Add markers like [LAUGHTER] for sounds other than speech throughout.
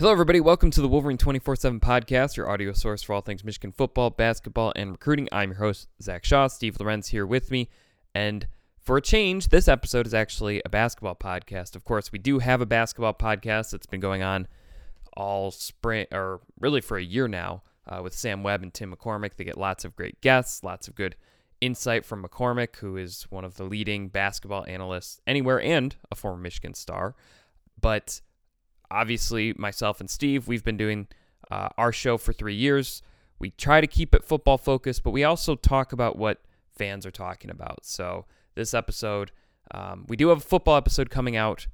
Hello, everybody. Welcome to the Wolverine 24 7 podcast, your audio source for all things Michigan football, basketball, and recruiting. I'm your host, Zach Shaw. Steve Lorenz here with me. And for a change, this episode is actually a basketball podcast. Of course, we do have a basketball podcast that's been going on all spring, or really for a year now, uh, with Sam Webb and Tim McCormick. They get lots of great guests, lots of good insight from McCormick, who is one of the leading basketball analysts anywhere and a former Michigan star. But obviously, myself and Steve, we've been doing uh, our show for three years. We try to keep it football focused, but we also talk about what fans are talking about. So, this episode, um, we do have a football episode coming out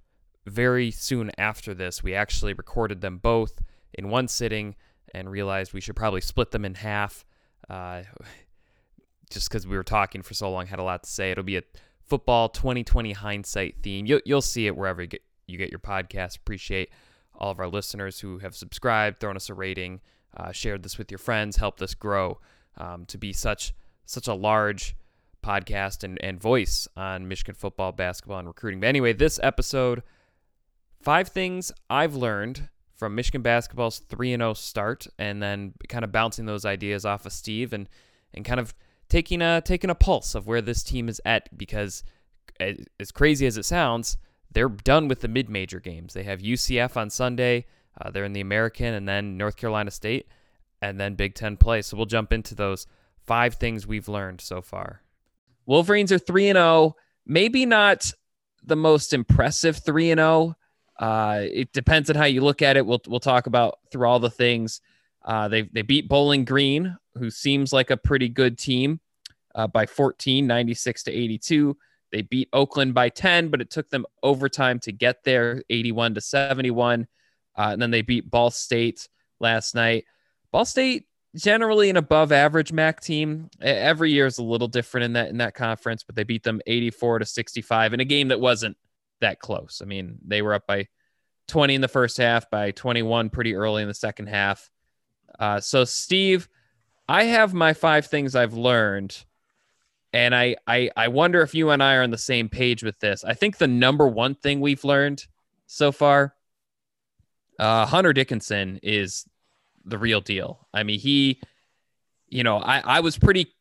very soon after this. We actually recorded them both in one sitting and realized we should probably split them in half. Uh, [LAUGHS] just because we were talking for so long, had a lot to say. It'll be a football 2020 hindsight theme. You'll, you'll see it wherever you get, you get your podcast. Appreciate all of our listeners who have subscribed, thrown us a rating, uh, shared this with your friends, helped us grow um, to be such such a large podcast and, and voice on Michigan football, basketball, and recruiting. But anyway, this episode, five things I've learned from Michigan basketball's 3 0 start, and then kind of bouncing those ideas off of Steve and, and kind of taking a, taking a pulse of where this team is at because, as crazy as it sounds, they're done with the mid major games. They have UCF on Sunday, uh, they're in the American, and then North Carolina State, and then Big Ten play. So we'll jump into those five things we've learned so far. Wolverines are 3 and 0. Maybe not the most impressive 3 and 0. Uh, it depends on how you look at it. We'll we'll talk about through all the things. Uh, they they beat Bowling Green, who seems like a pretty good team, uh, by 14, 96 to 82. They beat Oakland by 10, but it took them overtime to get there, 81 to 71. Uh, and then they beat Ball State last night. Ball State generally an above average MAC team. Every year is a little different in that in that conference, but they beat them 84 to 65 in a game that wasn't that close. I mean, they were up by 20 in the first half, by 21 pretty early in the second half. Uh, so, Steve, I have my five things I've learned, and I, I I wonder if you and I are on the same page with this. I think the number one thing we've learned so far, uh, Hunter Dickinson is the real deal. I mean, he, you know, I, I was pretty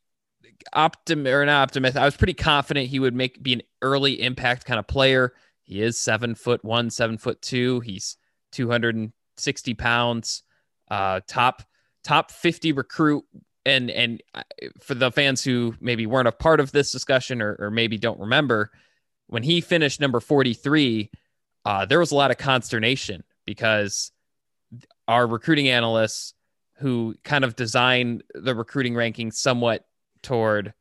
optim or not optimistic. I was pretty confident he would make be an early impact kind of player. He is seven foot one, seven foot two. He's 260 pounds, uh, top, top 50 recruit. And, and uh, for the fans who maybe weren't a part of this discussion or, or maybe don't remember, when he finished number 43, uh, there was a lot of consternation because our recruiting analysts who kind of design the recruiting rankings somewhat toward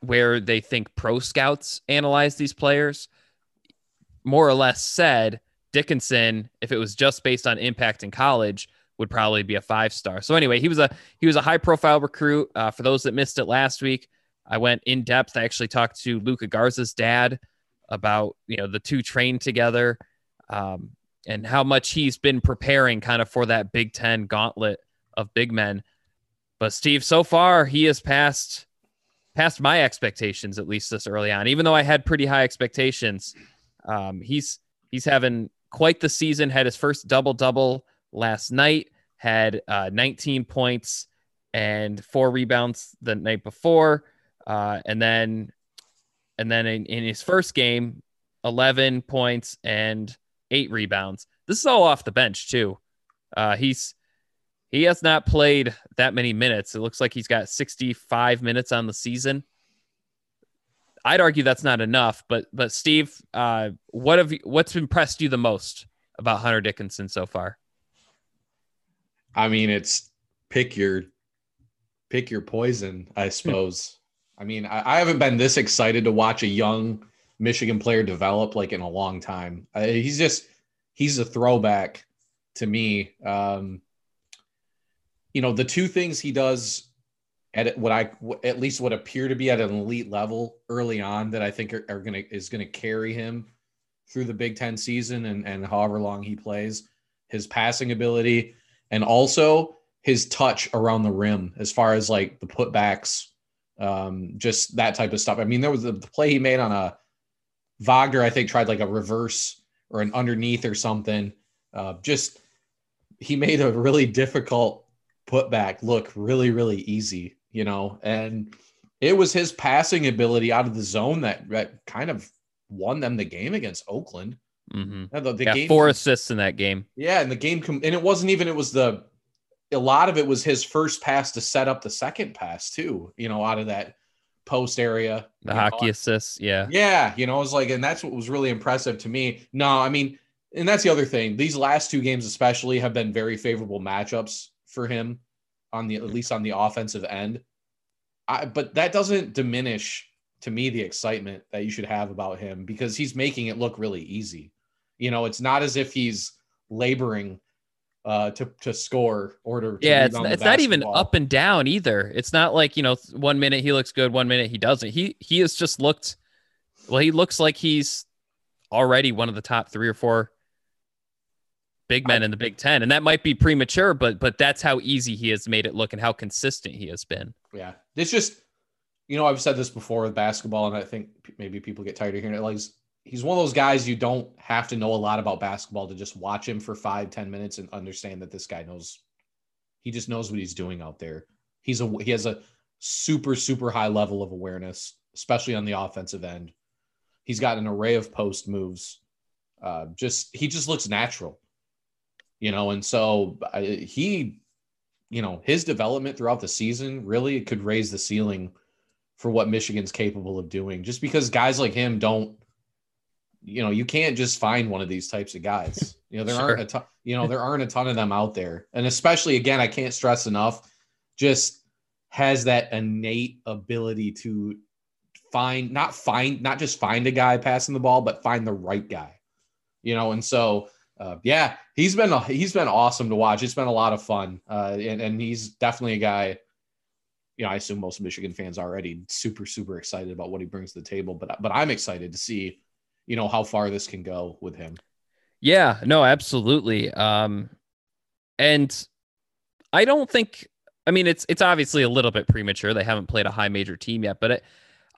where they think pro scouts analyze these players more or less said Dickinson, if it was just based on impact in college, would probably be a five star. So anyway, he was a he was a high profile recruit. Uh, for those that missed it last week, I went in depth. I actually talked to Luka Garza's dad about you know the two trained together. Um, and how much he's been preparing kind of for that Big Ten gauntlet of big men. But Steve, so far he has passed past my expectations at least this early on. Even though I had pretty high expectations, um, he's he's having quite the season. Had his first double double last night. Had uh, 19 points and four rebounds the night before, uh, and then and then in, in his first game, 11 points and eight rebounds. This is all off the bench too. Uh, he's he has not played that many minutes. It looks like he's got 65 minutes on the season. I'd argue that's not enough, but but Steve, uh, what have you, what's impressed you the most about Hunter Dickinson so far? I mean, it's pick your pick your poison, I suppose. I mean, I, I haven't been this excited to watch a young Michigan player develop like in a long time. Uh, he's just he's a throwback to me. Um, you know, the two things he does at what I at least what appear to be at an elite level early on that I think are, are gonna is gonna carry him through the Big Ten season and and however long he plays. His passing ability and also his touch around the rim as far as like the putbacks, um, just that type of stuff. I mean, there was the, play he made on a Wagner, I think, tried like a reverse or an underneath or something. Uh, just he made a really difficult putback look really, really easy, you know, and it was his passing ability out of the zone that, that kind of won them the game against Oakland. Mm-hmm. The, the yeah, game, four assists in that game. Yeah, and the game, com- and it wasn't even. It was the a lot of it was his first pass to set up the second pass too. You know, out of that post area, the hockey know? assists. Yeah, yeah. You know, it was like, and that's what was really impressive to me. No, I mean, and that's the other thing. These last two games, especially, have been very favorable matchups for him on the at least on the offensive end. I, but that doesn't diminish to me the excitement that you should have about him because he's making it look really easy. You know, it's not as if he's laboring uh, to to score or to, yeah, it's, it's not even up and down either. It's not like you know one minute he looks good, one minute he doesn't. He he has just looked well. He looks like he's already one of the top three or four big men I, in the Big Ten, and that might be premature, but but that's how easy he has made it look and how consistent he has been. Yeah, it's just you know I've said this before with basketball, and I think maybe people get tired of hearing it. Like he's one of those guys you don't have to know a lot about basketball to just watch him for five ten minutes and understand that this guy knows he just knows what he's doing out there. He's a he has a super super high level of awareness, especially on the offensive end. He's got an array of post moves. Uh, just he just looks natural you know, and so he, you know, his development throughout the season really could raise the ceiling for what Michigan's capable of doing. Just because guys like him don't, you know, you can't just find one of these types of guys. [LAUGHS] You know, there sure. aren't a ton, you know, there aren't a ton of them out there. And especially again, I can't stress enough, just has that innate ability to find not find not just find a guy passing the ball, but find the right guy. You know, and so uh, yeah, he's been he's been awesome to watch. It's been a lot of fun, uh, and and he's definitely a guy. You know, I assume most Michigan fans are already super super excited about what he brings to the table, but but I'm excited to see, you know, how far this can go with him. Yeah, no, absolutely. Um, and I don't think. I mean, it's it's obviously a little bit premature. They haven't played a high major team yet, but it,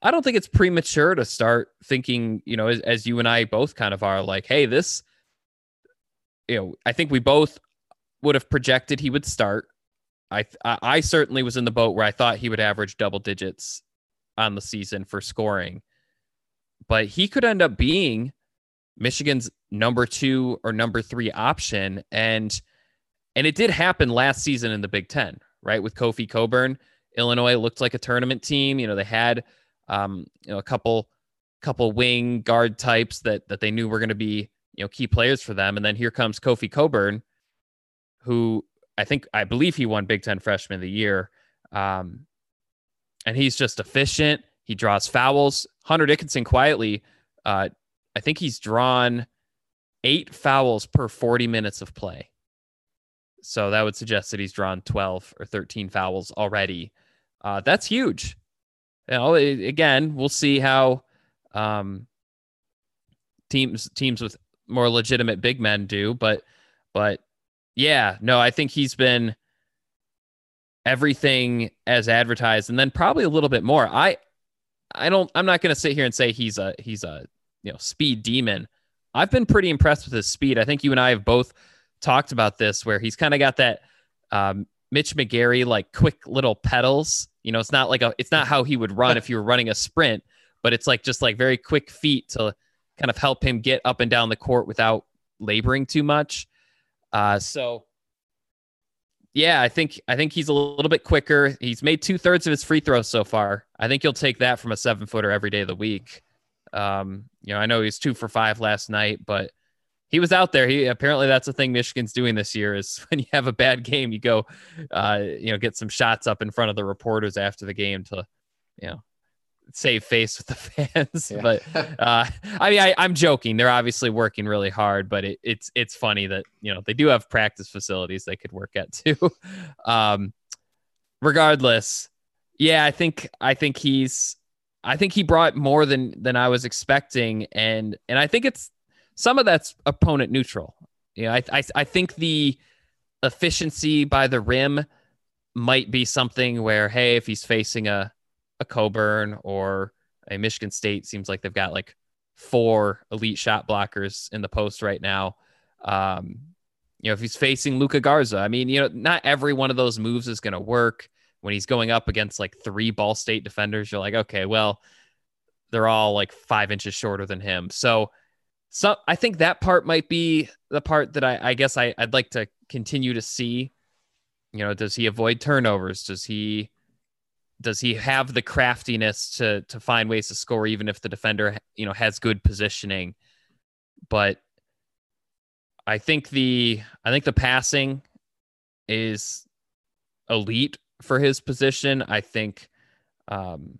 I don't think it's premature to start thinking. You know, as, as you and I both kind of are, like, hey, this you know, I think we both would have projected he would start. I, I certainly was in the boat where I thought he would average double digits on the season for scoring, but he could end up being Michigan's number two or number three option, and and it did happen last season in the Big Ten, right? With Kofi Cockburn, Illinois looked like a tournament team. You know, they had um, you know a couple couple wing guard types that that they knew were going to be you know, key players for them. And then here comes Kofi Cockburn, who I think I believe he won Big Ten Freshman of the Year. Um, and he's just efficient. He draws fouls. Hunter Dickinson quietly, uh, I think he's drawn eight fouls per 40 minutes of play. So that would suggest that he's drawn 12 or 13 fouls already. Uh, that's huge. You know, it, again, we'll see how um, teams teams with more legitimate big men do. But but yeah, no, I think he's been everything as advertised, and then probably a little bit more. I I don't I'm not gonna sit here and say he's a he's a you know speed demon. I've been pretty impressed with his speed. I think you and I have both talked about this where he's kind of got that um, Mitch McGary like quick little pedals. You know, it's not like a it's not how he would run if you were running a sprint, but it's like just like very quick feet to kind of help him get up and down the court without laboring too much. Uh, so yeah, I think I think he's a little bit quicker. He's made two thirds of his free throws so far. I think you'll take that from a seven footer every day of the week. Um, you know, I know he's two for five last night, but he was out there. He apparently that's the thing Michigan's doing this year is [LAUGHS] when you have a bad game, you go, uh, you know, get some shots up in front of the reporters after the game to, you know, save face with the [LAUGHS] fans. Yeah. but uh, I mean, I, am joking. They're obviously working really hard, but it, it's it's funny that you know they do have practice facilities they could work at too. [LAUGHS] um, regardless, yeah, I think I think he's I think he brought more than than I was expecting, and and I think it's some of that's opponent neutral. You know, I I, I think the efficiency by the rim might be something where hey, if he's facing a a Cockburn or a Michigan State seems like they've got like four elite shot blockers in the post right now. Um, you know, if he's facing Luka Garza, I mean, you know, not every one of those moves is going to work when he's going up against like three Ball State defenders. You're like, okay, well, they're all like five inches shorter than him. So, so I think that part might be the part that I, I guess I, I'd like to continue to see. You know, does he avoid turnovers? Does he does he have the craftiness to to find ways to score even if the defender you know has good positioning? But I think the I think the passing is elite for his position. I think um,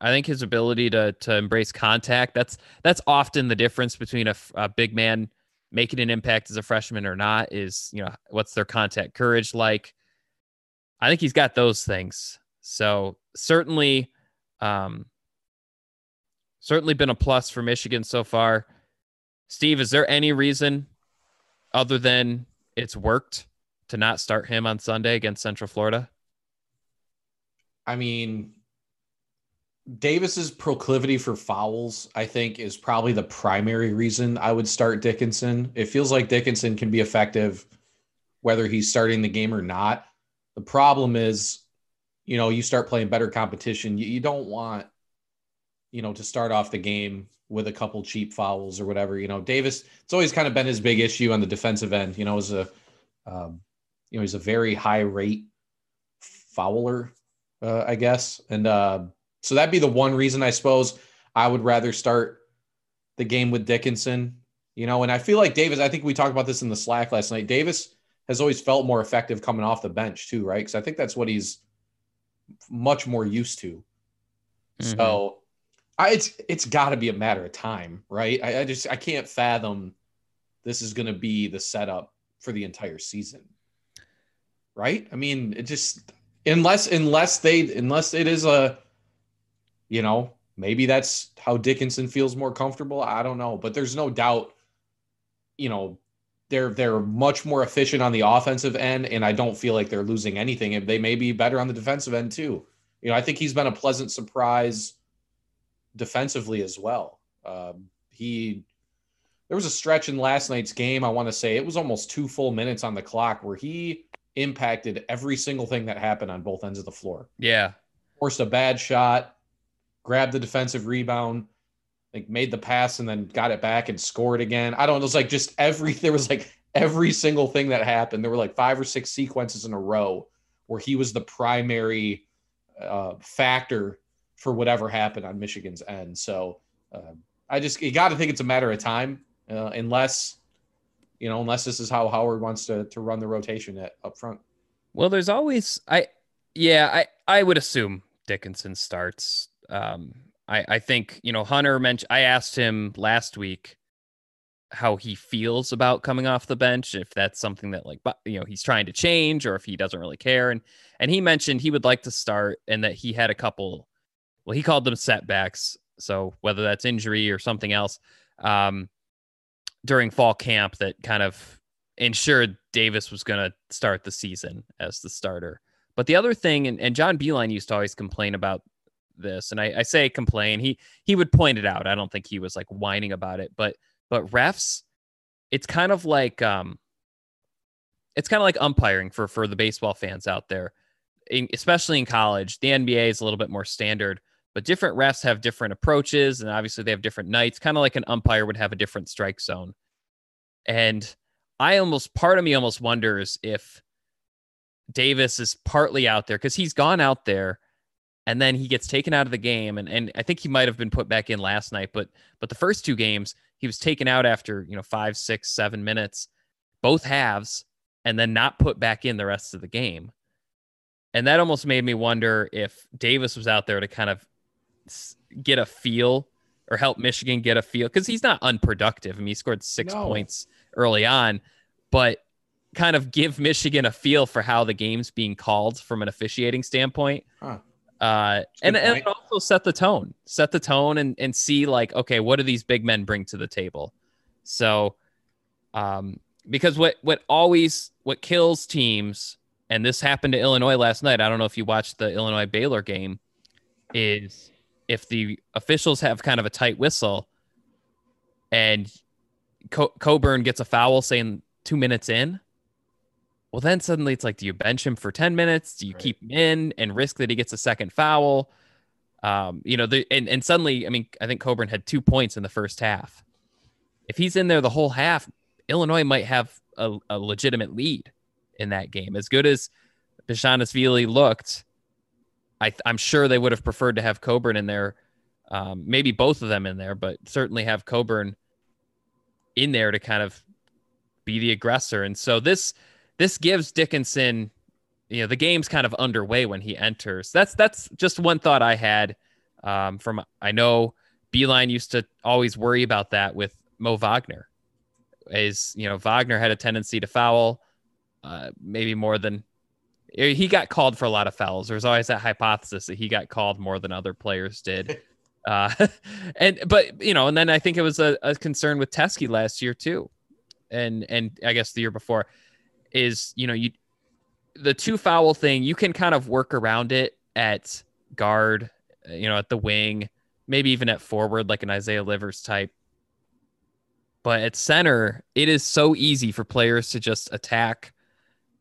I think his ability to to embrace contact that's that's often the difference between a, a big man making an impact as a freshman or not is you know what's their contact courage like. I think he's got those things. So certainly, um, certainly been a plus for Michigan so far. Steve, is there any reason other than it's worked to not start him on Sunday against Central Florida? I mean, Davis's proclivity for fouls, I think, is probably the primary reason I would start Dickinson. It feels like Dickinson can be effective whether he's starting the game or not. The problem is, you know, you start playing better competition. You, you don't want, you know, to start off the game with a couple cheap fouls or whatever. You know, Davis, it's always kind of been his big issue on the defensive end. You know, as a, um, you know, he's a very high rate fouler, uh, I guess. And uh, so that'd be the one reason I suppose I would rather start the game with Dickinson. You know, and I feel like Davis, I think we talked about this in the Slack last night. Davis has always felt more effective coming off the bench too, right? Because I think that's what he's much more used to. Mm-hmm. So I, it's it's got to be a matter of time, right? I, I just I can't fathom this is going to be the setup for the entire season, right? I mean, it just unless unless they unless it is a, you know, maybe that's how Dickinson feels more comfortable. I don't know, but there's no doubt, you know, they're they're much more efficient on the offensive end, and I don't feel like they're losing anything. They may be better on the defensive end too. You know, I think he's been a pleasant surprise defensively as well. Um, he there was a stretch in last night's game. I want to say it was almost two full minutes on the clock where he impacted every single thing that happened on both ends of the floor. Yeah, forced a bad shot, grabbed the defensive rebound, like made the pass and then got it back and scored again. I don't know. It was like just every [LAUGHS] there was like every single thing that happened. There were like five or six sequences in a row where he was the primary uh, factor for whatever happened on Michigan's end. So uh, I just you got to think it's a matter of time, uh, unless you know, unless this is how Howard wants to to run the rotation at up front. Well, there's always I, yeah, I I would assume Dickinson starts. Um, I I think you know Hunter mentioned. I asked him last week how he feels about coming off the bench if that's something that like you know he's trying to change or if he doesn't really care and and he mentioned he would like to start and that he had a couple well, he called them setbacks. So whether that's injury or something else, um, during fall camp that kind of ensured Davis was going to start the season as the starter. But the other thing, and, and John Beilein used to always complain about this, and I, I say complain, he he would point it out. I don't think he was like whining about it, but but refs, it's kind of like um, it's kind of like umpiring for for the baseball fans out there, in, especially in college. The NBA is a little bit more standard but different refs have different approaches and obviously they have different nights kind of like an umpire would have a different strike zone and i almost part of me almost wonders if davis is partly out there because he's gone out there and then he gets taken out of the game and, and i think he might have been put back in last night but but the first two games he was taken out after you know five six seven minutes both halves and then not put back in the rest of the game and that almost made me wonder if davis was out there to kind of get a feel or help Michigan get a feel because he's not unproductive. I mean, he scored six no. points early on, but kind of give Michigan a feel for how the game's being called from an officiating standpoint. Huh. Uh, and, and also set the tone, set the tone and, and see like, okay, what do these big men bring to the table? So, um, because what, what always, what kills teams, and this happened to Illinois last night. I don't know if you watched the Illinois Baylor game is if the officials have kind of a tight whistle and Co- Cockburn gets a foul saying two minutes in, well, then suddenly it's like, do you bench him for 10 minutes? Do you right. keep him in and risk that he gets a second foul? Um, you know, the, and, and suddenly, I mean, I think Cockburn had two points in the first half. If he's in there the whole half, Illinois might have a, a legitimate lead in that game. As good as Bezhanishvili looked, I, am sure they would have preferred to have Cockburn in there. Um, maybe both of them in there, but certainly have Cockburn in there to kind of be the aggressor. And so this this gives Dickinson, you know, the game's kind of underway when he enters. That's that's just one thought I had. Um, from I know Beilein used to always worry about that with Mo Wagner. Is you know Wagner had a tendency to foul, uh, maybe more than he got called for a lot of fouls. There's always that hypothesis that he got called more than other players did. [LAUGHS] Uh, [LAUGHS] and but you know, and then I think it was a, a concern with Teske last year too, and and I guess the year before is you know you the two foul thing you can kind of work around it at guard you know at the wing maybe even at forward like an isaiah livers type. But at center it is so easy for players to just attack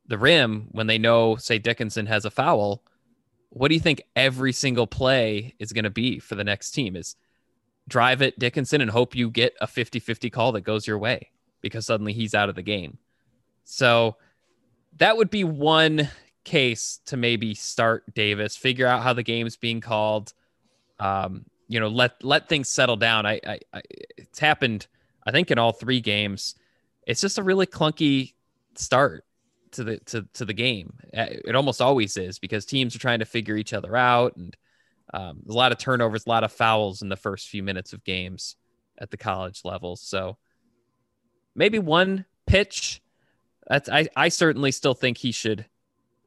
the rim when they know say dickinson has a foul. What do you think every single play is going to be for the next team is drive it dickinson and hope you get a 50-50 call that goes your way because suddenly he's out of the game so that would be one case to maybe start Davis, figure out how the game's being called. Um, you know, let let things settle down. I, I, I, it's happened. I think in all three games, it's just a really clunky start to the to to the game. Uh, it almost always is because teams are trying to figure each other out, and um, there's a lot of turnovers, a lot of fouls in the first few minutes of games at the college level. So maybe one pitch that's I, I certainly still think he should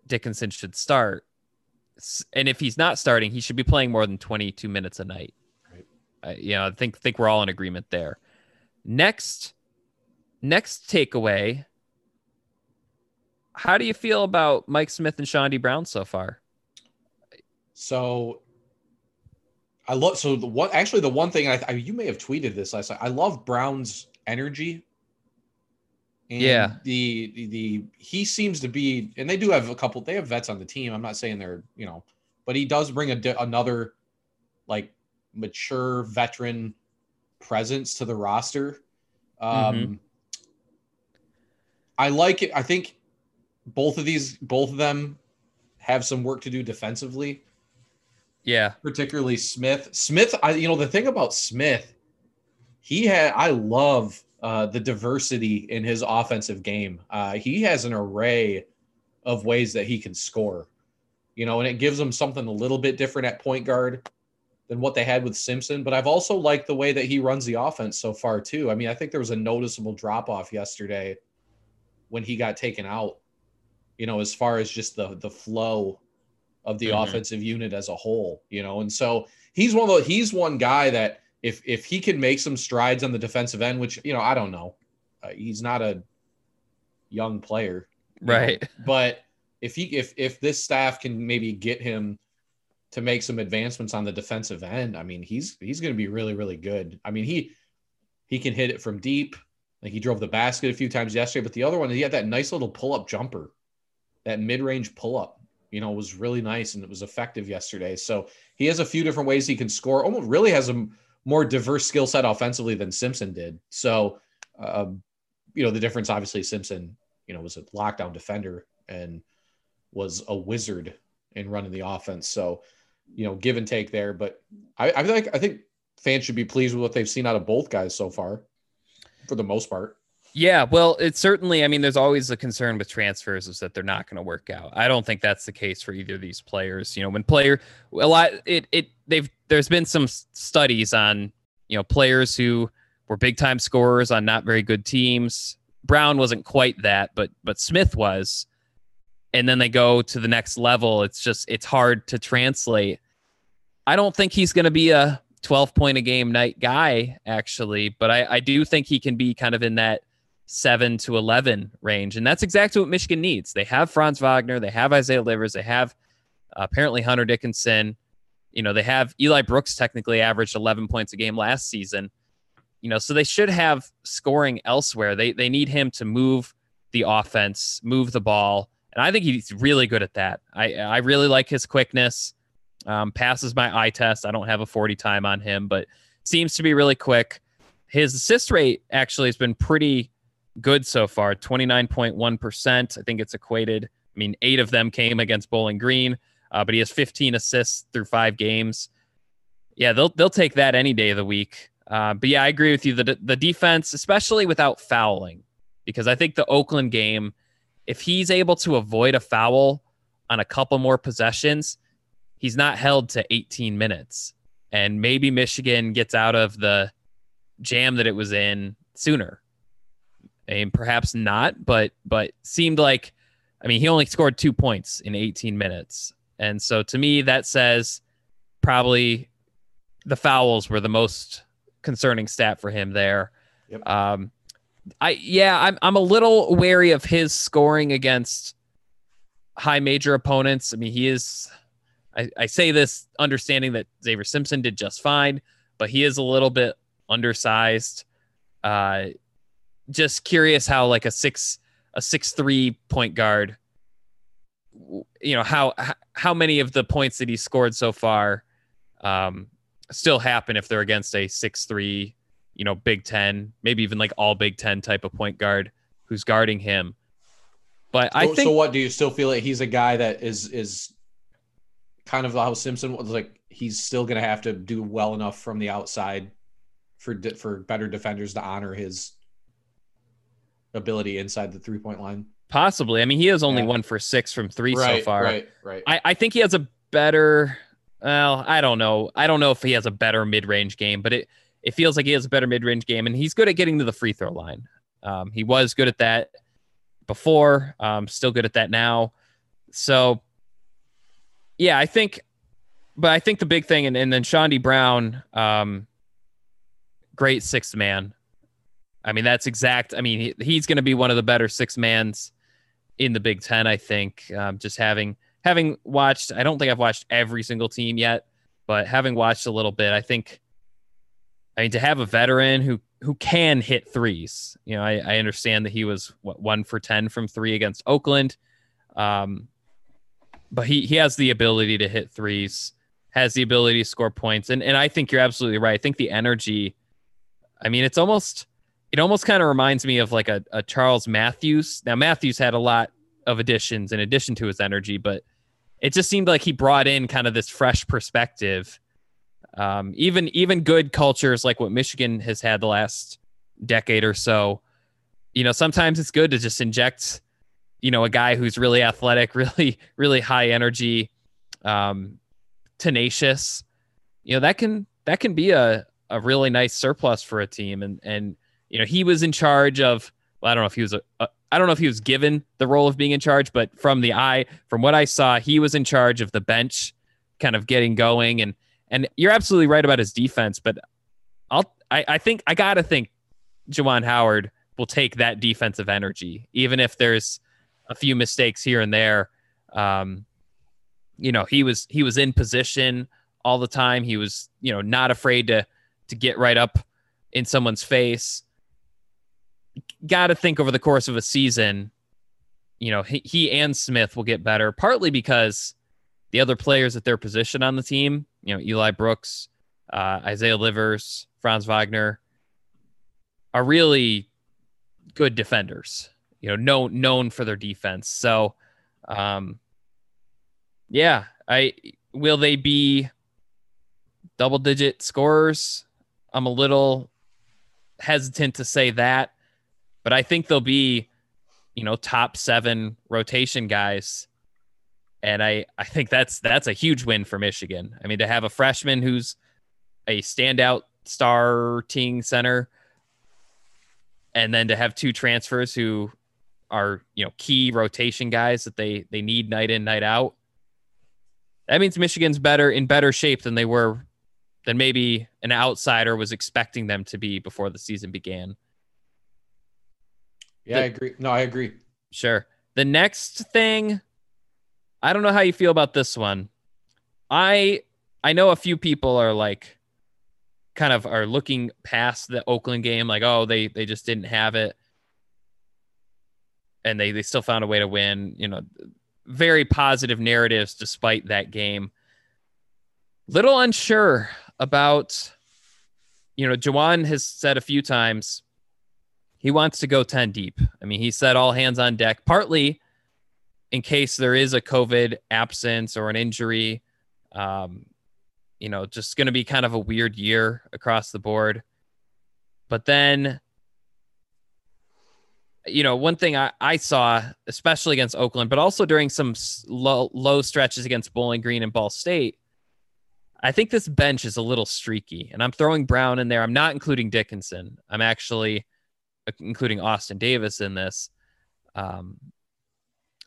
Dickinson should start. And if he's not starting, he should be playing more than 22 minutes a night. Right. I, you know, I think think we're all in agreement there. Next next takeaway. How do you feel about Mike Smith and Chaundee Brown so far? So I love so the one actually the one thing I, I you may have tweeted this last night. I love Brown's energy and yeah. The, the the he seems to be, and they do have a couple. They have vets on the team. I'm not saying they're you know, but he does bring a another like mature veteran presence to the roster. Um, mm-hmm. I like it. I think both of these, both of them, have some work to do defensively. Yeah, particularly Smith. Smith, I you know the thing about Smith, he had. I love uh, the diversity in his offensive game. Uh, he has an array of ways that he can score, you know, and it gives him something a little bit different at point guard than what they had with Simpson. But I've also liked the way that he runs the offense so far too. I mean, I think there was a noticeable drop off yesterday when he got taken out. You know, as far as just the the flow of the mm-hmm. offensive unit as a whole, you know, and so he's one of the, he's one guy that if if he can make some strides on the defensive end, which you know I don't know, uh, he's not a young player, right? Know? [LAUGHS] But if he if if this staff can maybe get him to make some advancements on the defensive end, I mean he's he's going to be really really good. I mean he he can hit it from deep. Like he drove the basket a few times yesterday, but the other one he had that nice little pull up jumper, that mid range pull up. You know, was really nice and it was effective yesterday. So he has a few different ways he can score. Almost really has a more diverse skill set offensively than Simpson did. So, um, you know, the difference obviously Simpson, you know, was a lockdown defender and was a wizard in running the offense. So, you know, give and take there. But I, I think I think fans should be pleased with what they've seen out of both guys so far, for the most part. Yeah, well, it's certainly. I mean, there's always a concern with transfers is that they're not going to work out. I don't think that's the case for either of these players. You know, when player a lot, it it they've there's been some studies on you know players who were big time scorers on not very good teams. Brown wasn't quite that, but but Smith was. And then they go to the next level. It's just it's hard to translate. I don't think he's going to be a 12 point a game night guy actually, but I I do think he can be kind of in that seven to 11 range. And that's exactly what Michigan needs. They have Franz Wagner, they have Isaiah Livers, they have uh, apparently Hunter Dickinson. You know, they have Eli Brooks technically averaged 11 points a game last season. You know, so they should have scoring elsewhere. They they need him to move the offense, move the ball. And I think he's really good at that. I, I really like his quickness. Um, passes my eye test. I don't have a 40 time on him, but seems to be really quick. His assist rate actually has been pretty good so far 29.1%. I think it's equated. I mean, eight of them came against Bowling Green, uh, but he has 15 assists through five games. Yeah, they'll, they'll take that any day of the week. Uh, but yeah, I agree with you. The, the defense, especially without fouling, because I think the Oakland game, if he's able to avoid a foul on a couple more possessions, he's not held to 18 minutes. And maybe Michigan gets out of the jam that it was in sooner. And perhaps not, but but seemed like I mean, he only scored two points in 18 minutes. And so to me, that says probably the fouls were the most concerning stat for him there. Yep. Um, I yeah, I'm I'm a little wary of his scoring against high major opponents. I mean, he is. I, I say this understanding that Xavier Simpson did just fine, but he is a little bit undersized. Uh, just curious how like a six a six three point guard, you know how how many of the points that he scored so far, um, still happen if they're against a six three, you know, Big Ten, maybe even like all Big Ten type of point guard who's guarding him. But I think. So what do you still feel like he's a guy that is is kind of how Simpson was like? He's still going to have to do well enough from the outside for for better defenders to honor his ability inside the three point line. Possibly. I mean, he has only yeah. one for six from three right, so far. Right, right. I, I think he has a better well, I don't know. I don't know if he has a better mid-range game, but it it feels like he has a better mid-range game, and he's good at getting to the free throw line. Um, he was good at that before, um, still good at that now. So, yeah, I think, but I think the big thing, and, and then Chaundee Brown, um, great sixth man. I mean, that's exact. I mean, he, he's going to be one of the better six mans in the Big Ten. I think um, just having having watched, I don't think I've watched every single team yet, but having watched a little bit, I think, I mean, to have a veteran who who can hit threes, you know, I, I understand that he was what one for ten from three against Oakland, um, but he he has the ability to hit threes, has the ability to score points, and and I think you're absolutely right. I think the energy, I mean, it's almost it almost kind of reminds me of like a, a Charles Matthews. Now Matthews had a lot of additions in addition to his energy, but it just seemed like he brought in kind of this fresh perspective. Um, even even good cultures like what Michigan has had the last decade or so, you know, sometimes it's good to just inject, you know, a guy who's really athletic, [LAUGHS] really really high energy, um, tenacious. You know that can that can be a a really nice surplus for a team, and and you know he was in charge of. Well, I don't know if he was a, a I don't know if he was given the role of being in charge, but from the eye, from what I saw, he was in charge of the bench, kind of getting going. And and you're absolutely right about his defense, but I'll I, I think I gotta think Juwan Howard will take that defensive energy, even if there's a few mistakes here and there. Um, you know, he was he was in position all the time. He was, you know, not afraid to to get right up in someone's face got to think over the course of a season, you know, he, he and Smith will get better, partly because the other players at their position on the team, you know, Eli Brooks, uh, Isaiah Livers, Franz Wagner, are really good defenders. You know, known known for their defense. So, um, yeah, I will they be double digit scorers? I'm a little hesitant to say that but I think they'll be, you know, top seven rotation guys. And I, I think that's that's a huge win for Michigan. I mean, to have a freshman who's a standout starting center, and then to have two transfers who are you know key rotation guys that they they need night in night out. That means Michigan's better in better shape than they were than maybe an outsider was expecting them to be before the season began. Yeah, the, I agree. No, I agree. Sure. The next thing, I don't know how you feel about this one. I I know a few people are like kind of are looking past the Oakland game like, oh, they they just didn't have it. and they they still found a way to win. You know, very positive narratives despite that game. Little unsure about, you know, Juwan has said a few times he wants to go 10 deep. I mean, he said all hands on deck, partly in case there is a COVID absence or an injury. Um, you know, just going to be kind of a weird year across the board. But then, you know, one thing I, I saw, especially against Oakland, but also during some low, low stretches against Bowling Green and Ball State, I think this bench is a little streaky. And I'm throwing Brown in there. I'm not including Dickinson. I'm actually including Austin Davis in this. Um,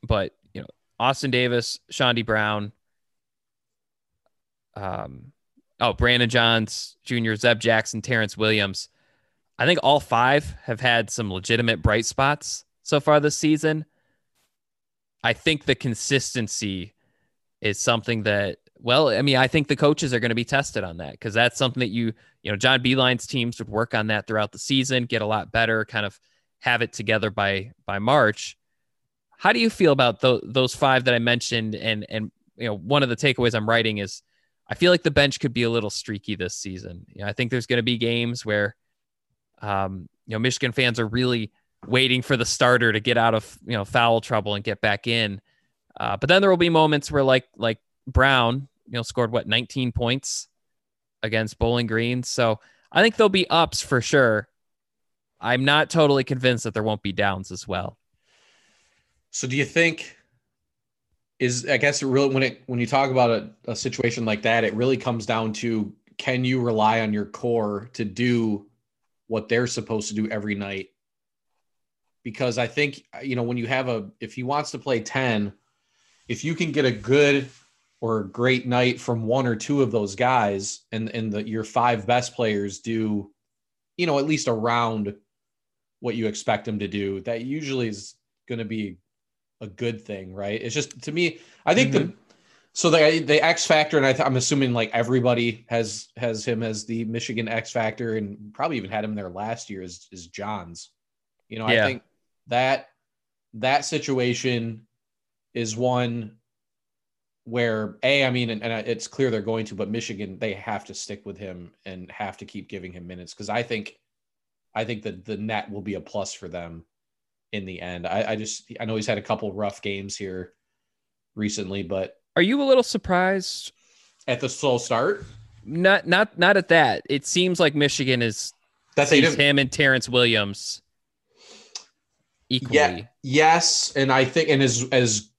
but, you know, Austin Davis, Chaundee Brown, um, oh, Brandon Johns Jr., Zeb Jackson, Terrence Williams. I think all five have had some legitimate bright spots so far this season. I think the consistency is something that, well, I mean, I think the coaches are going to be tested on that because that's something that you, you know, John Beilein's teams would work on that throughout the season, get a lot better, kind of have it together by by March. How do you feel about th- those five that I mentioned? And and you know, one of the takeaways I'm writing is I feel like the bench could be a little streaky this season. You know, I think there's going to be games where, um, you know, Michigan fans are really waiting for the starter to get out of you know foul trouble and get back in. Uh, but then there will be moments where like like Brown, you know, scored what 19 points against Bowling Green. So I think there'll be ups for sure. I'm not totally convinced that there won't be downs as well. So do you think is I guess it really when it when you talk about a, a situation like that, it really comes down to can you rely on your core to do what they're supposed to do every night? Because I think you know when you have a if he wants to play 10, if you can get a good or a great night from one or two of those guys and and the your five best players do you know at least around what you expect them to do that usually is going to be a good thing, right? It's just to me, I think mm-hmm. the so the the X factor, and I th- I'm assuming like everybody has has him as the Michigan X factor, and probably even had him there last year is is Johns. You know, yeah. I think that that situation is one where a I mean, and, and it's clear they're going to, but Michigan they have to stick with him and have to keep giving him minutes because I think I think that the net will be a plus for them in the end. I, I just I know he's had a couple rough games here recently, but are you a little surprised at the slow start? Not not not at that. It seems like Michigan is that's him and Terrence Williams equally. Yeah, yes, and I think and as as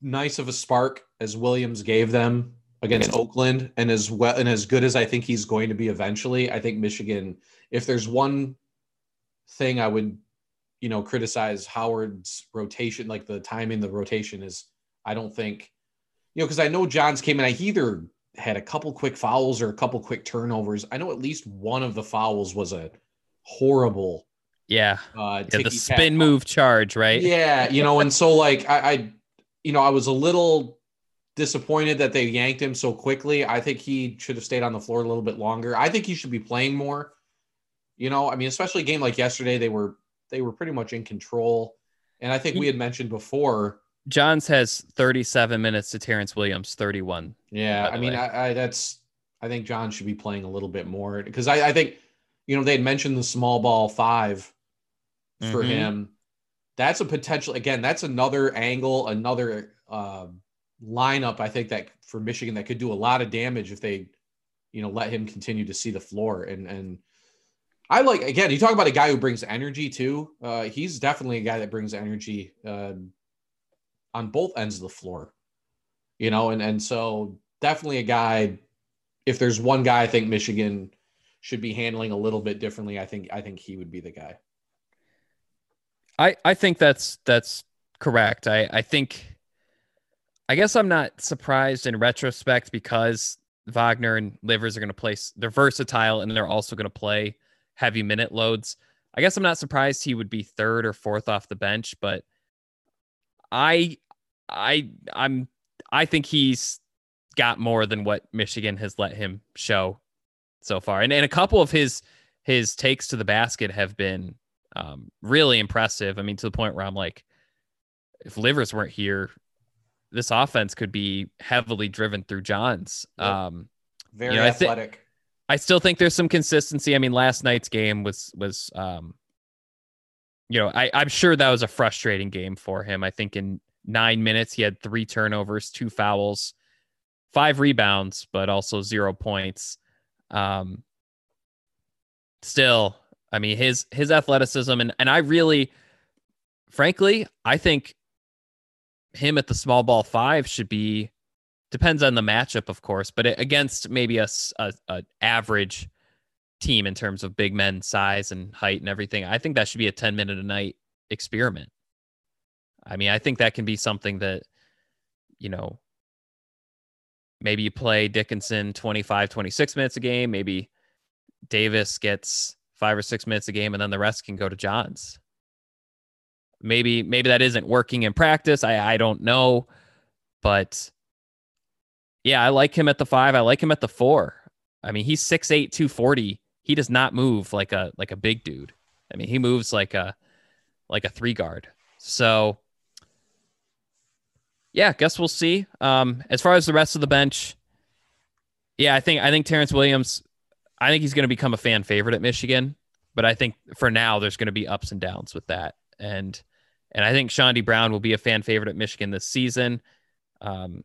nice of a spark as Williams gave them against Oakland, and as well and as good as I think he's going to be eventually, I think Michigan. If there's one thing I would you know, criticize Howard's rotation, like the timing, the rotation is, I don't think, you know, because I know Johns came in, I either had a couple quick fouls or a couple quick turnovers. I know at least one of the fouls was a horrible, yeah, uh, yeah the spin move charge, right? Yeah, you know, and so like I, I, you know, I was a little disappointed that they yanked him so quickly. I think he should have stayed on the floor a little bit longer. I think he should be playing more. You know, I mean, especially a game like yesterday, they were they were pretty much in control. And I think we had mentioned before. Johns has 37 minutes to Terrence Williams 31. Yeah, I mean, I, I, that's I think John should be playing a little bit more because I, I think you know they had mentioned the small ball five for mm-hmm. him. That's a potential. Again, that's another angle, another uh, lineup. I think that for Michigan that could do a lot of damage if they, you know, let him continue to see the floor and and I like again. You talk about a guy who brings energy too. Uh, he's definitely a guy that brings energy uh, on both ends of the floor. You know, and and so definitely a guy. If there's one guy I think Michigan should be handling a little bit differently, I think I think he would be the guy. I I think that's that's correct. I I think. I guess I'm not surprised in retrospect because Wagner and Livers are going to play. They're versatile and they're also going to play heavy minute loads. I guess I'm not surprised he would be third or fourth off the bench, but I I I'm I think he's got more than what Michigan has let him show so far. And and a couple of his his takes to the basket have been um, really impressive. I mean, to the point where I'm like, if Livers weren't here, this offense could be heavily driven through Johns. Yep. Um, Very you know, athletic. I, th- I still think there's some consistency. I mean, last night's game was was um, you know, I, I'm sure that was a frustrating game for him. I think in nine minutes he had three turnovers, two fouls, five rebounds, but also zero points. Um, still, I mean his his athleticism and and I really, frankly, I think him at the small ball five should be depends on the matchup, of course, but against maybe a, a, a average team in terms of big men size and height and everything, I think that should be a 10 minute a night experiment. I mean, I think that can be something that, you know, maybe you play Dickinson 25, 26 minutes a game. Maybe Davis gets five or six minutes a game and then the rest can go to Johns. Maybe, maybe that isn't working in practice. I, I don't know. But yeah, I like him at the five. I like him at the four. I mean, he's 6'8, 240. He does not move like a like a big dude. I mean, he moves like a like a three guard. So yeah, guess we'll see. Um, as far as the rest of the bench, yeah, I think I think Terrence Williams, I think he's going to become a fan favorite at Michigan. But I think for now, there's going to be ups and downs with that, and and I think Chaundee Brown will be a fan favorite at Michigan this season. Um,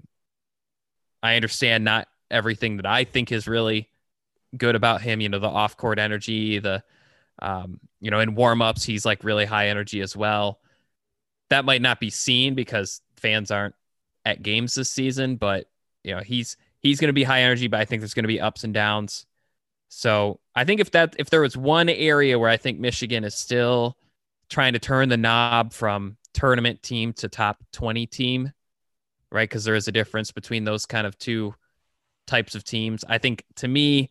I understand not everything that I think is really good about him. You know, the off court energy, the um, you know, in warm ups, he's like really high energy as well. That might not be seen because fans aren't at games this season, but you know, he's he's going to be high energy, but I think there's going to be ups and downs. So I think if that if there was one area where I think Michigan is still trying to turn the knob from tournament team to top 20 team, right? Because there is a difference between those kind of two types of teams. I think to me,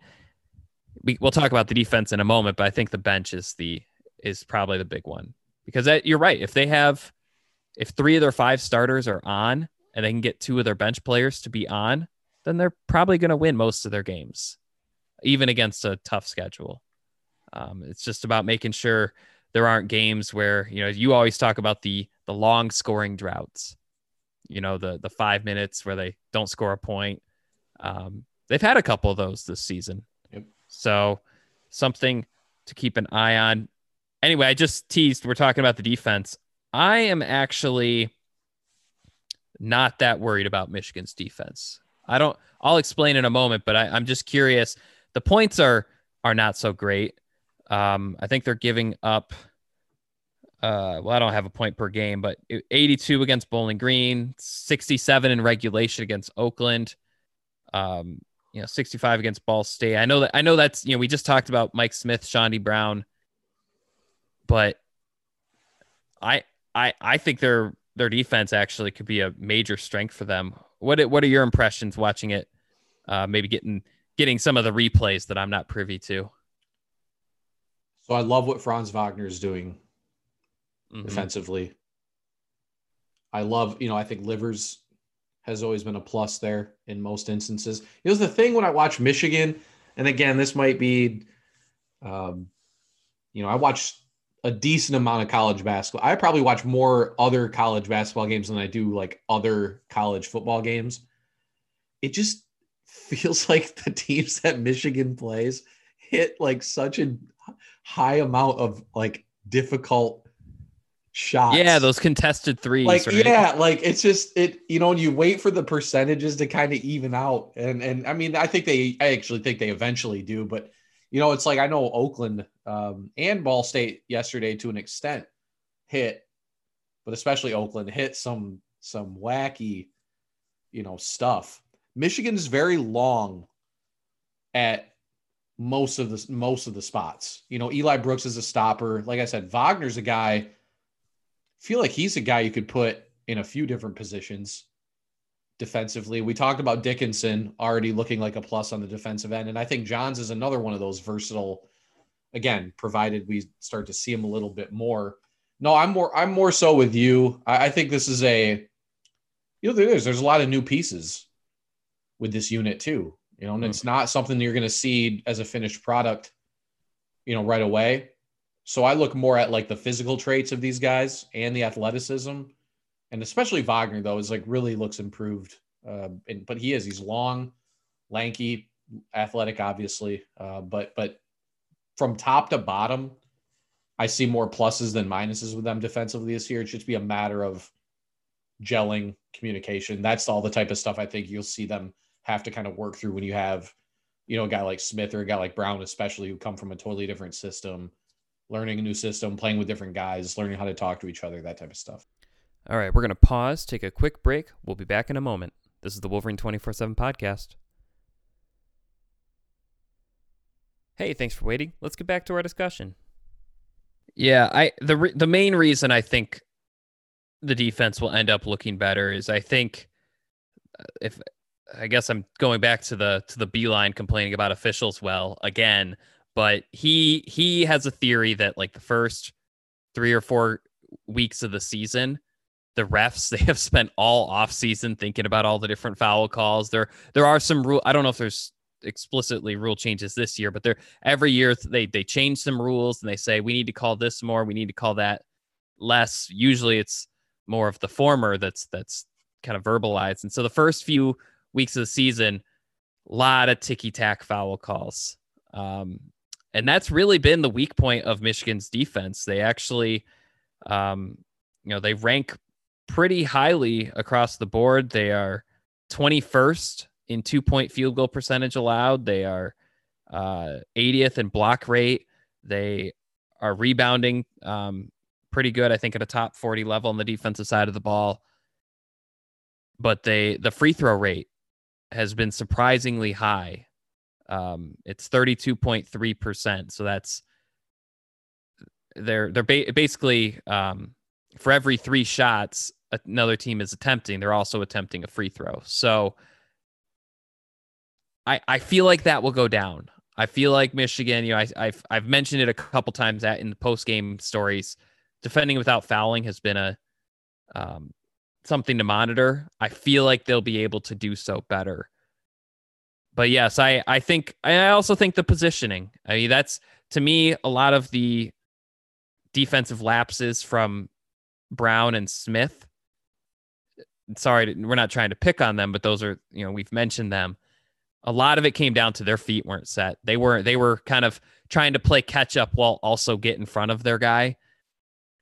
we, we'll talk about the defense in a moment, but I think the bench is the is probably the big one because that, you're right. If they have if three of their five starters are on and they can get two of their bench players to be on, then they're probably going to win most of their games, even against a tough schedule. Um, it's just about making sure there aren't games where you know you always talk about the the long scoring droughts you know the the five minutes where they don't score a point. Um, they've had a couple of those this season, yep. so something to keep an eye on. Anyway, I just teased. We're talking about the defense. I am actually not that worried about Michigan's defense. I don't. I'll explain in a moment, but I, am just curious. The points are are not so great. Um, I think they're giving up uh, well, I don't have a point per game, but 82 against Bowling Green, 67 in regulation against Oakland, um, you know, 65 against Ball State. I know that I know that's you know we just talked about Mike Smith, Chaundee Brown, but I I I think their their defense actually could be a major strength for them. What what are your impressions watching it? Uh, maybe getting getting some of the replays that I'm not privy to. So I love what Franz Wagner is doing mm-hmm. defensively. I love, you know, I think Livers has always been a plus there in most instances. It was the thing when I watch Michigan, and again, this might be, um, you know, I watch a decent amount of college basketball. I probably watch more other college basketball games than I do like other college football games. It just feels [LAUGHS] like the teams that Michigan plays hit like such a high amount of like difficult shots. Yeah, those contested threes. Like right? yeah, like it's just it. You know, you wait for the percentages to kind of even out, and and I mean, I think they, I actually think they eventually do, but you know, it's like I know Oakland um, and Ball State yesterday to an extent hit, but especially Oakland hit some some wacky, you know, stuff. Michigan is very long at most of the most of the spots. You know, Eli Brooks is a stopper. Like I said, Wagner's a guy feel like he's a guy you could put in a few different positions defensively. We talked about Dickinson already looking like a plus on the defensive end. And I think Johns is another one of those versatile, again, provided we start to see him a little bit more. No, I'm more I'm more so with you. I, I think this is a you know, there's there's a lot of new pieces with this unit too. You know, and mm-hmm. it's not something you're gonna see as a finished product, you know, right away. So I look more at like the physical traits of these guys and the athleticism. and especially Wagner though is like really looks improved. Uh, and, but he is he's long, lanky, athletic, obviously. Uh, but but from top to bottom, I see more pluses than minuses with them defensively this year. It should be a matter of gelling, communication. That's all the type of stuff I think you'll see them have to kind of work through when you have, you know, a guy like Smith or a guy like Brown, especially who come from a totally different system, learning a new system, playing with different guys, learning how to talk to each other, that type of stuff. All right, we're going to pause, take a quick break. We'll be back in a moment. This is the Wolverine 24 7 podcast. Hey, thanks for waiting. Let's get back to our discussion. Yeah, I the re- the main reason I think the defense will end up looking better is I think uh, if I guess I'm going back to the to the Beilein complaining about officials well again, but he he has a theory that like the first 3 or 4 weeks of the season the refs [LAUGHS] they have spent all off season thinking about all the different foul calls there there are some rule I don't know if there's explicitly rule changes this year, but they're every year they they change some rules and they say we need to call this more, we need to call that less. Usually it's more of the former that's that's kind of verbalized. And so the first few weeks of the season, a lot of ticky tack foul calls. Um, and that's really been the weak point of Michigan's defense. They actually, um, you know, they rank pretty highly across the board. They are 21st in two point field goal percentage allowed. They are uh, 80th in block rate. They are rebounding um, pretty good, I think, at a top 40 level on the defensive side of the ball. But they the free throw rate has been surprisingly high. Um, it's 32.3%. So that's they're they're ba- basically um, for every three shots another team is attempting, they're also attempting a free throw. So I, I feel like that will go down. I feel like Michigan, you know, I, I've I've mentioned it a couple times that in the post game stories, defending without fouling has been a um, something to monitor. I feel like they'll be able to do so better. But yes, I I think I also think the positioning. I mean, that's to me a lot of the defensive lapses from Brown and Smith. Sorry, we're not trying to pick on them, but those are you know we've mentioned them a lot of it came down to their feet weren't set. They were they were kind of trying to play catch up while also get in front of their guy.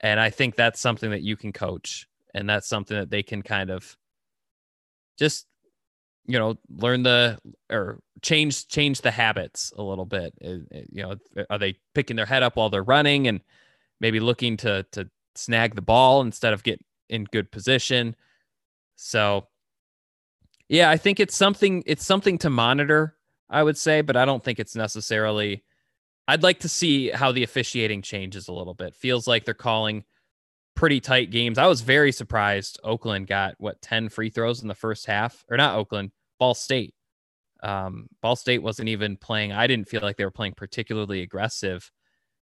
And I think that's something that you can coach and that's something that they can kind of just you know learn the or change change the habits a little bit uh, uh, you know are they picking their head up while they're running and maybe looking to to snag the ball instead of get in good position so yeah, I think it's something it's something to monitor, I would say, but I don't think it's necessarily I'd like to see how the officiating changes a little bit. Feels like they're calling pretty tight games. I was very surprised Oakland got what 10 free throws in the first half or not Oakland, Ball State. Um, Ball State wasn't even playing. I didn't feel like they were playing particularly aggressive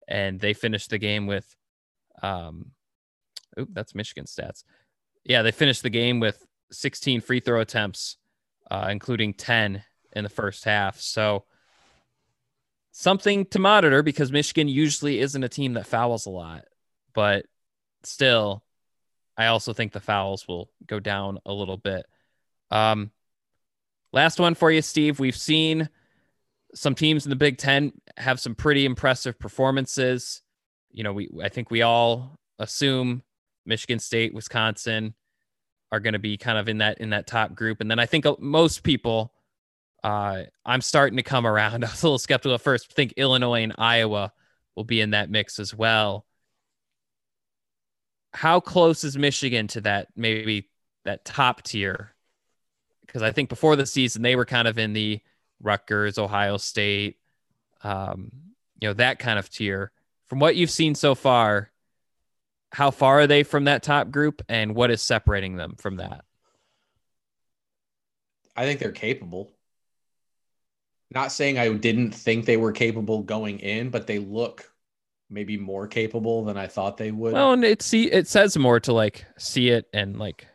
and they finished the game with um oop, that's Michigan stats. Yeah, they finished the game with 16 free throw attempts, uh, including 10 in the first half. So something to monitor because Michigan usually isn't a team that fouls a lot, but still, I also think the fouls will go down a little bit. Um, last one for you, Steve. We've seen some teams in the Big Ten have some pretty impressive performances. You know, we I think we all assume Michigan State, Wisconsin, are going to be kind of in that in that top group. And then I think uh, most people, uh, I'm starting to come around. [LAUGHS] I was a little skeptical at first. I think Illinois and Iowa will be in that mix as well. How close is Michigan to that maybe that top tier? Because I think before the season they were kind of in the Rutgers, Ohio State, um, you know that kind of tier. From what you've seen so far, how far are they from that top group and what is separating them from that? I think they're capable. Not saying I didn't think they were capable going in, but they look maybe more capable than I thought they would. Well, and it see it says more to like see it and like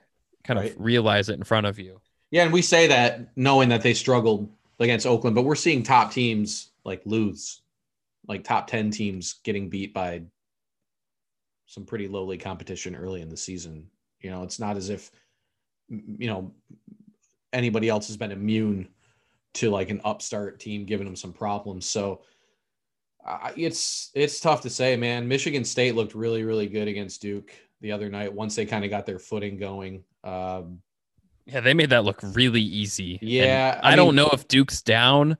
kind right. of realize it in front of you. Yeah, and we say that knowing that they struggled against Oakland, but we're seeing top teams like lose, like top 10 teams getting beat by some pretty lowly competition early in the season. You know, it's not as if you know anybody else has been immune to like an upstart team giving them some problems. So uh, it's it's tough to say, man. Michigan State looked really really good against Duke the other night once they kind of got their footing going. Um, yeah, they made that look really easy. Yeah, I, I mean, don't know if Duke's down,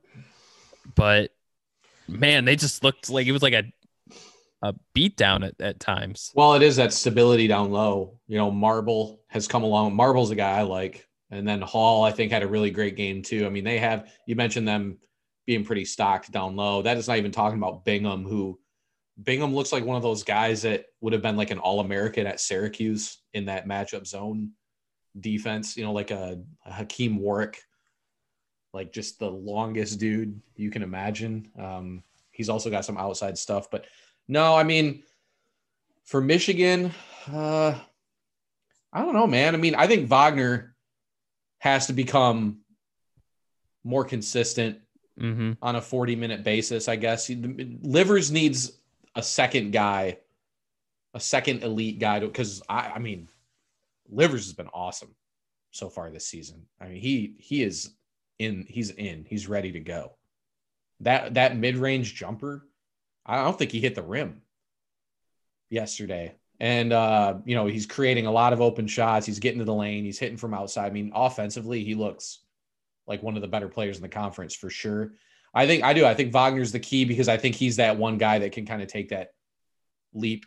but man, they just looked like it was like a a beat down at, at times. Well, it is that stability down low. You know, Marble has come along. Marble's a guy I like. And then Hall, I think, had a really great game too. I mean, they have you mentioned them being pretty stocked down low. That is not even talking about Bingham, who Bingham looks like one of those guys that would have been like an All American at Syracuse in that matchup zone defense. You know, like a, a Hakim Warrick, like just the longest dude you can imagine. Um, he's also got some outside stuff, but no, I mean, for Michigan, uh, I don't know, man. I mean, I think Wagner has to become more consistent mm-hmm. on a 40 minute basis, I guess. Livers needs a second guy, a second elite guy, because I, I mean, Livers has been awesome so far this season. I mean, he he is in, he's in, he's ready to go. That that mid range jumper, I don't think he hit the rim yesterday. And uh, you know, he's creating a lot of open shots. He's getting to the lane. He's hitting from outside. I mean, offensively, he looks like one of the better players in the conference for sure. I think I do. I think Wagner's the key because I think he's that one guy that can kind of take that leap,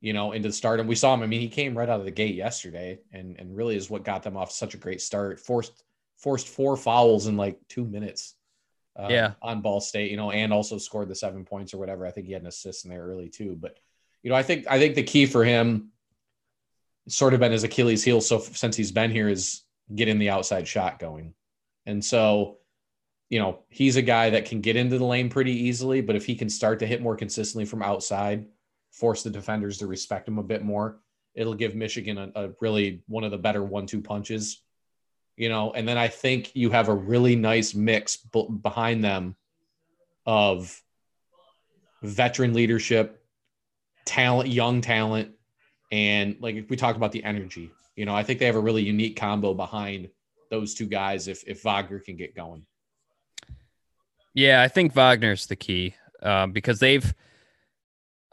you know, into the stardom. We saw him. I mean, he came right out of the gate yesterday, and and really is what got them off such a great start. Forced forced four fouls in like two minutes. Uh, yeah, on Ball State, you know, and also scored the seven points or whatever. I think he had an assist in there early too, but you know, I think I think the key for him sort of been his Achilles heel so since he's been here is getting the outside shot going. And so, you know, he's a guy that can get into the lane pretty easily, but if he can start to hit more consistently from outside, force the defenders to respect him a bit more, it'll give Michigan a, a really one of the better one-two punches. You know, and then I think you have a really nice mix b- behind them of veteran leadership, talent, young talent, and like we talked about the energy. You know, I think they have a really unique combo behind those two guys if if Wagner can get going. Yeah, I think Wagner's the key um, because they've.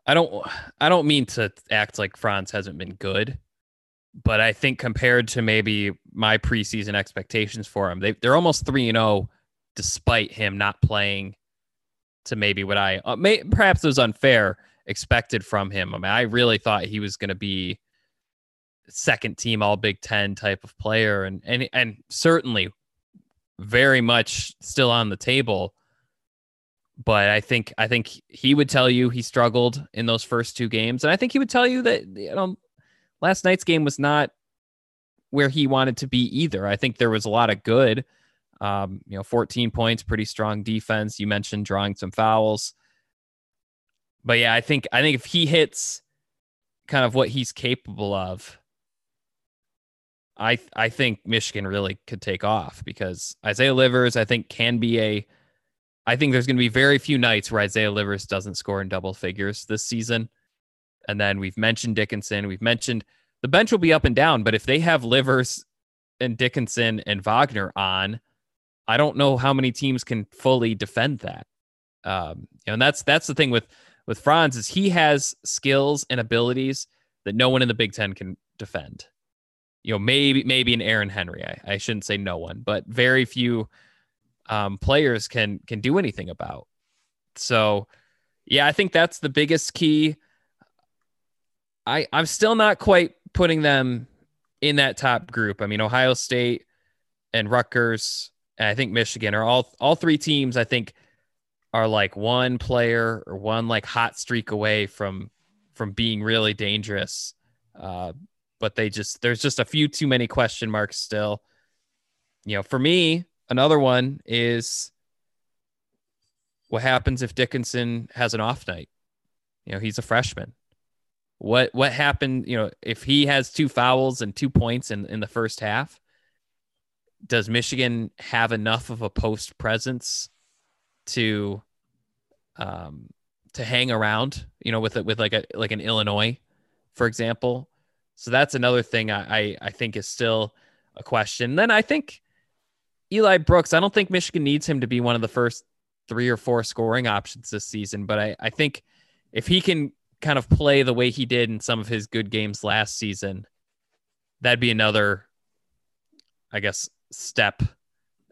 I don't. I don't mean to act like Franz hasn't been good, but I think compared to maybe my preseason expectations for him, they they're almost three and zero, oh despite him not playing to maybe what I uh, may perhaps was unfair expected from him. I mean, I really thought he was going to be second team all Big 10 type of player and and and certainly very much still on the table. But I think I think he would tell you he struggled in those first two games and I think he would tell you that you know last night's game was not where he wanted to be either. I think there was a lot of good um, you know, 14 points, pretty strong defense. You mentioned drawing some fouls but yeah, I think I think if he hits kind of what he's capable of, I I think Michigan really could take off because Isaiah Livers I think can be a I think there's going to be very few nights where Isaiah Livers doesn't score in double figures this season. And then we've mentioned Dickinson, we've mentioned the bench will be up and down, but if they have Livers and Dickinson and Wagner on, I don't know how many teams can fully defend that. Um, you know, and that's that's the thing with with Franz is he has skills and abilities that no one in the Big Ten can defend. You know, maybe maybe an Aaron Henry. I, I shouldn't say no one, but very few um, players can can do anything about. So, yeah, I think that's the biggest key. I I'm still not quite putting them in that top group. I mean, Ohio State and Rutgers, and I think Michigan are all all three teams. I think are like one player or one like hot streak away from from being really dangerous. Uh, but they just there's just a few too many question marks still. You know, for me, another one is what happens if Dickinson has an off night? You know, he's a freshman. What what happened, you know, if he has two fouls and two points in, in the first half, does Michigan have enough of a post presence to um to hang around, you know, with it with like a like an Illinois, for example, So that's another thing I, I, I think is still a question. Then I think Eli Brooks, I don't think Michigan needs him to be one of the first three or four scoring options this season, but I, I think if he can kind of play the way he did in some of his good games last season, that'd be another, I guess, step.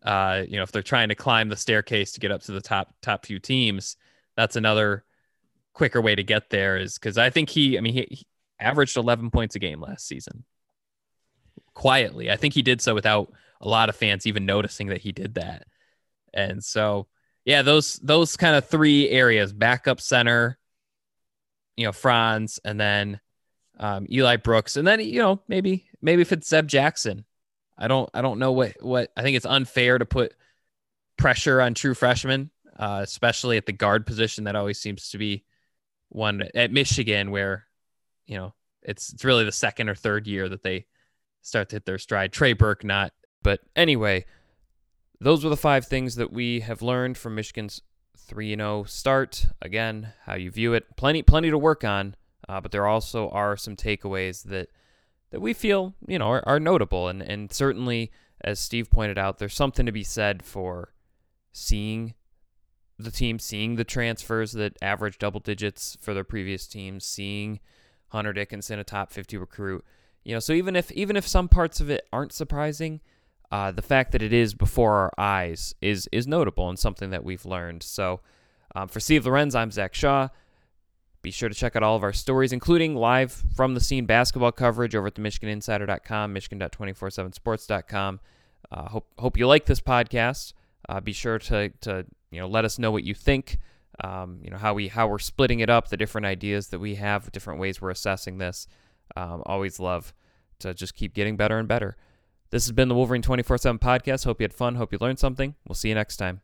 Uh, you know, if they're trying to climb the staircase to get up to the top top few teams, that's another quicker way to get there. Is because I think he, I mean, he, he averaged 11 points a game last season quietly. I think he did so without a lot of fans even noticing that he did that. And so, yeah, those those kind of three areas: backup center, you know, Franz, and then um, Eli Brooks, and then you know maybe maybe if it's Zeb Jackson, I don't I don't know what what I think it's unfair to put pressure on true freshmen, uh, especially at the guard position. That always seems to be one at Michigan where you know it's it's really the second or third year that they start to hit their stride. Trey Burke not, but anyway, those were the five things that we have learned from Michigan's 3 0 start. Again, how you view it. Plenty, plenty to work on, uh, but there also are some takeaways that that we feel, you know, are, are notable. And, and certainly, as Steve pointed out, there's something to be said for seeing the team, seeing the transfers that average double digits for their previous teams, seeing Hunter Dickinson, a top 50 recruit. You know, so even if even if some parts of it aren't surprising, uh, the fact that it is before our eyes is is notable and something that we've learned. So, um, for Steve Lorenz, I'm Zach Shaw. Be sure to check out all of our stories, including live from the scene basketball coverage over at the MichiganInsider.com, Michigan.247sports.com. Uh, hope hope you like this podcast. Uh, be sure to to you know let us know what you think. Um, you know how we how we're splitting it up, the different ideas that we have, different ways we're assessing this. Um, always love to just keep getting better and better. This has been the Wolverine 24 7 podcast. Hope you had fun. Hope you learned something. We'll see you next time.